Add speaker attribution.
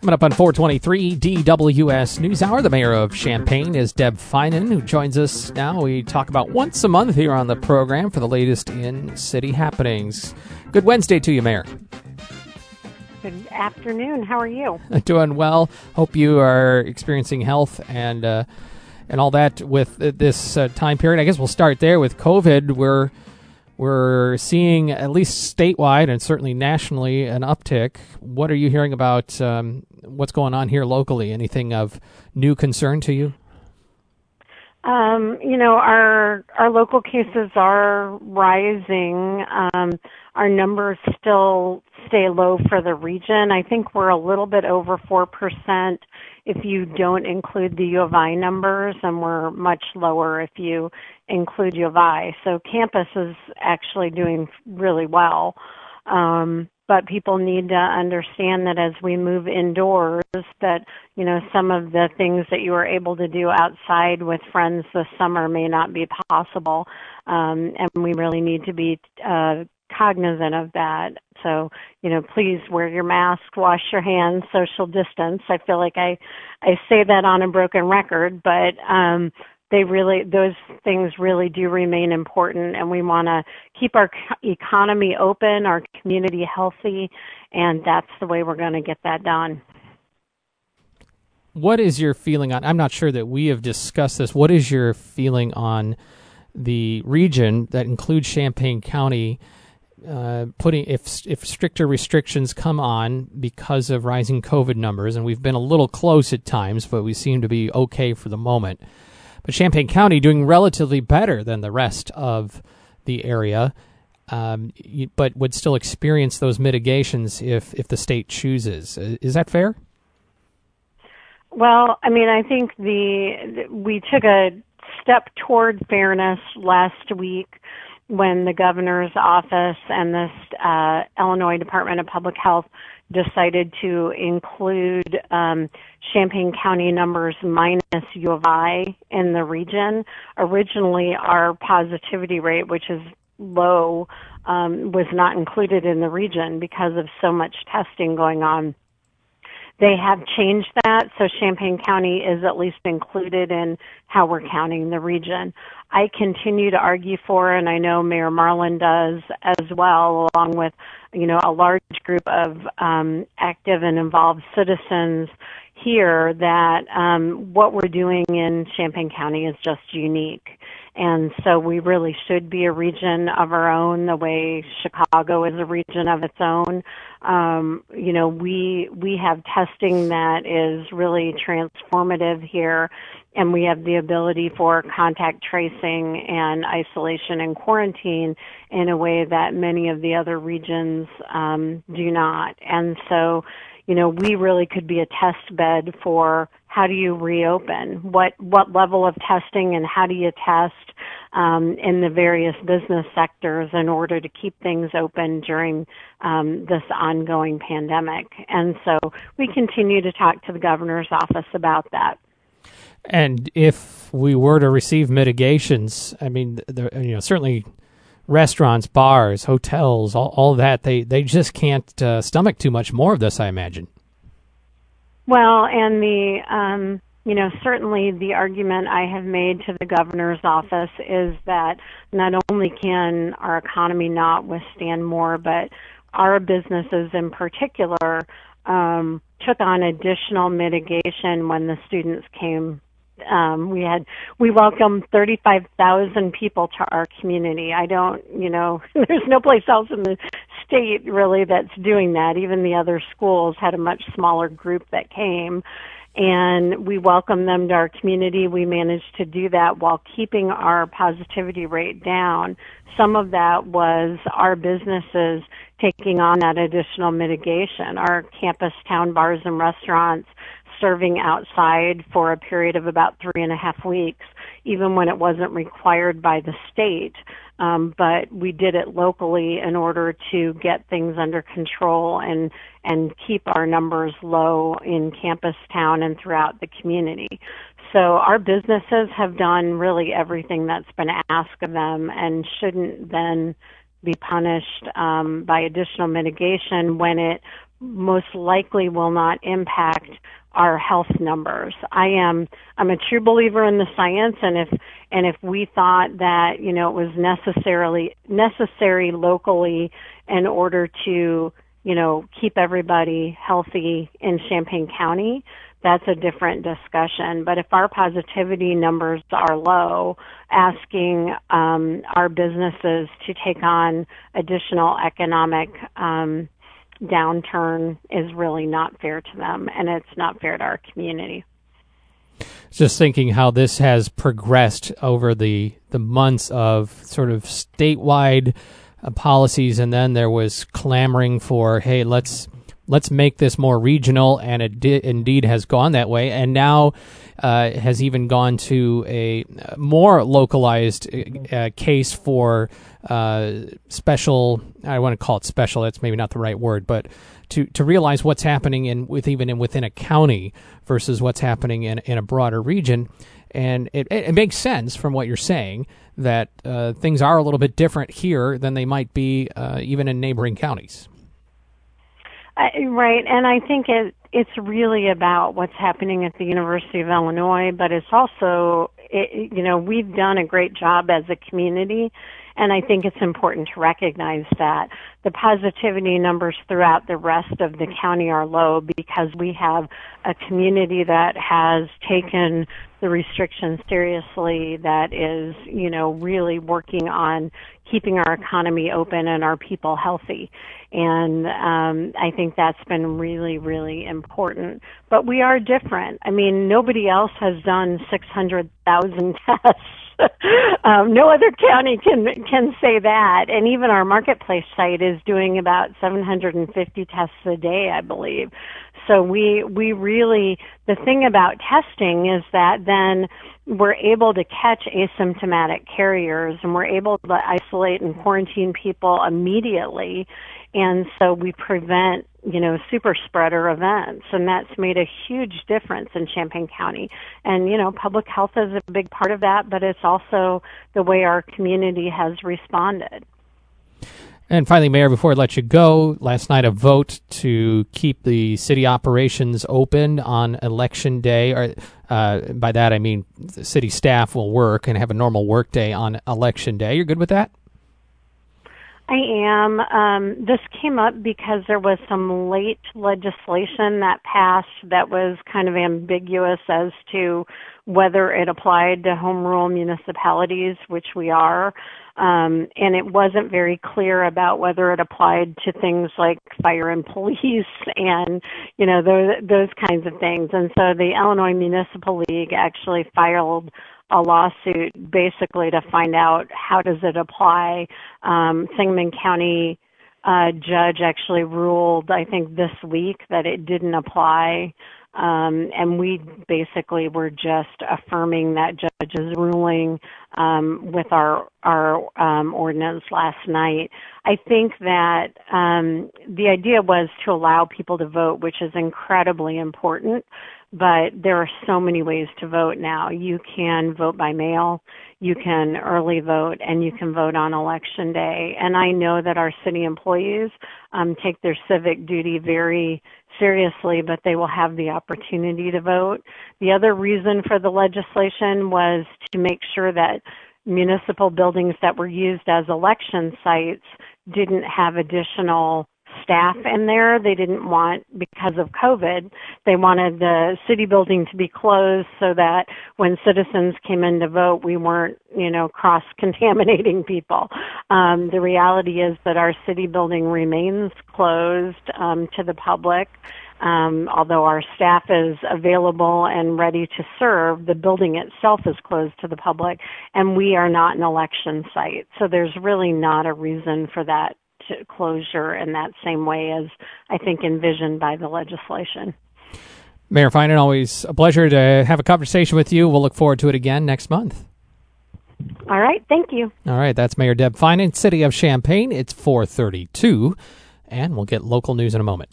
Speaker 1: Coming up on 423 DWS News Hour, the mayor of Champaign is Deb Feinen, who joins us now. We talk about once a month here on the program for the latest in city happenings. Good Wednesday to you, Mayor.
Speaker 2: Good afternoon. How are you?
Speaker 1: Doing well. Hope you are experiencing health and uh, and all that with this uh, time period. I guess we'll start there with COVID. We're we're seeing, at least statewide and certainly nationally, an uptick. What are you hearing about um, what's going on here locally? Anything of new concern to you?
Speaker 2: Um, you know, our our local cases are rising. Um, our numbers still stay low for the region. I think we're a little bit over four percent if you don't include the U of I numbers, and we're much lower if you include U of I. So campus is actually doing really well. Um, but people need to understand that as we move indoors that you know some of the things that you were able to do outside with friends this summer may not be possible um, and we really need to be uh, cognizant of that. So, you know, please wear your mask, wash your hands, social distance. I feel like I I say that on a broken record, but um they really those things really do remain important and we want to keep our economy open, our community healthy, and that's the way we're going to get that done.
Speaker 1: What is your feeling on I'm not sure that we have discussed this. What is your feeling on the region that includes Champaign County uh, putting if if stricter restrictions come on because of rising COVID numbers, and we've been a little close at times, but we seem to be okay for the moment. But Champaign County doing relatively better than the rest of the area, um, but would still experience those mitigations if if the state chooses. Is that fair?
Speaker 2: Well, I mean, I think the we took a step toward fairness last week when the governor's office and this uh, Illinois Department of Public Health decided to include um, Champaign County numbers minus U of I in the region. Originally, our positivity rate, which is low, um, was not included in the region because of so much testing going on. They have changed that, so Champaign County is at least included in how we're counting the region. I continue to argue for, and I know Mayor Marlin does as well, along with, you know, a large group of um, active and involved citizens here, that um, what we're doing in Champaign County is just unique. And so we really should be a region of our own, the way Chicago is a region of its own. Um, you know, we we have testing that is really transformative here, and we have the ability for contact tracing and isolation and quarantine in a way that many of the other regions um, do not. And so, you know, we really could be a test bed for how do you reopen? What what level of testing and how do you test um, in the various business sectors in order to keep things open during um, this ongoing pandemic? And so we continue to talk to the governor's office about that.
Speaker 1: And if we were to receive mitigations, I mean, you know, certainly restaurants, bars, hotels, all, all that, they, they just can't uh, stomach too much more of this, I imagine.
Speaker 2: Well, and the um, you know certainly the argument I have made to the governor's office is that not only can our economy not withstand more, but our businesses in particular um, took on additional mitigation when the students came um, we had we welcomed 35,000 people to our community. I don't, you know, there's no place else in the state really that's doing that. Even the other schools had a much smaller group that came and we welcome them to our community. We managed to do that while keeping our positivity rate down. Some of that was our businesses taking on that additional mitigation. Our campus town bars and restaurants serving outside for a period of about three and a half weeks, even when it wasn't required by the state. Um, but we did it locally in order to get things under control and and keep our numbers low in campus town and throughout the community. So our businesses have done really everything that's been asked of them and shouldn't then be punished um, by additional mitigation when it most likely will not impact our health numbers. I am I'm a true believer in the science and if and if we thought that, you know, it was necessarily necessary locally in order to, you know, keep everybody healthy in Champaign County, that's a different discussion. But if our positivity numbers are low, asking um, our businesses to take on additional economic um, downturn is really not fair to them, and it's not fair to our community.
Speaker 1: Just thinking how this has progressed over the the months of sort of statewide uh, policies, and then there was clamoring for, hey, let's let's make this more regional, and it di- indeed has gone that way, and now uh, has even gone to a more localized uh, case for uh, special. I want to call it special. That's maybe not the right word, but to to realize what's happening in with even in within a county versus what's happening in in a broader region. And it, it makes sense from what you're saying that uh, things are a little bit different here than they might be uh, even in neighboring counties.
Speaker 2: Uh, right, and I think it it's really about what's happening at the University of Illinois, but it's also it, you know we've done a great job as a community, and I think it's important to recognize that the positivity numbers throughout the rest of the county are low because we have a community that has taken the restrictions seriously that is, you know, really working on keeping our economy open and our people healthy. And um, I think that's been really, really important. But we are different. I mean, nobody else has done 600,000 tests. um, no other county can can say that, and even our marketplace site is doing about 750 tests a day, I believe. So we we really the thing about testing is that then we're able to catch asymptomatic carriers and we're able to isolate and quarantine people immediately and so we prevent you know super spreader events and that's made a huge difference in Champaign County and you know public health is a big part of that but it's also the way our community has responded
Speaker 1: and finally, Mayor, before I let you go, last night a vote to keep the city operations open on election day. Or uh, by that I mean the city staff will work and have a normal work day on election day. You're good with that?
Speaker 2: I am. Um, this came up because there was some late legislation that passed that was kind of ambiguous as to whether it applied to home rule municipalities, which we are. Um, and it wasn't very clear about whether it applied to things like fire and police and you know those those kinds of things. And so the Illinois Municipal League actually filed a lawsuit basically to find out how does it apply. Um, Sangamon County uh, judge actually ruled, I think this week, that it didn't apply. Um, and we basically were just affirming that judge's ruling um, with our our um, ordinance last night. I think that um, the idea was to allow people to vote, which is incredibly important but there are so many ways to vote now. You can vote by mail, you can early vote, and you can vote on election day. And I know that our city employees um, take their civic duty very seriously, but they will have the opportunity to vote. The other reason for the legislation was to make sure that municipal buildings that were used as election sites didn't have additional staff in there. They didn't want, because of COVID, they wanted the city building to be closed so that when citizens came in to vote, we weren't, you know, cross contaminating people. Um, the reality is that our city building remains closed um, to the public. Um, although our staff is available and ready to serve, the building itself is closed to the public, and we are not an election site. So there's really not a reason for that closure in that same way as I think envisioned by the legislation.
Speaker 1: Mayor Feinen, always a pleasure to have a conversation with you. We'll look forward to it again next month.
Speaker 2: All right, thank you.
Speaker 1: All right, that's Mayor Deb Feinen, City of Champaign. It's 432, and we'll get local news in a moment.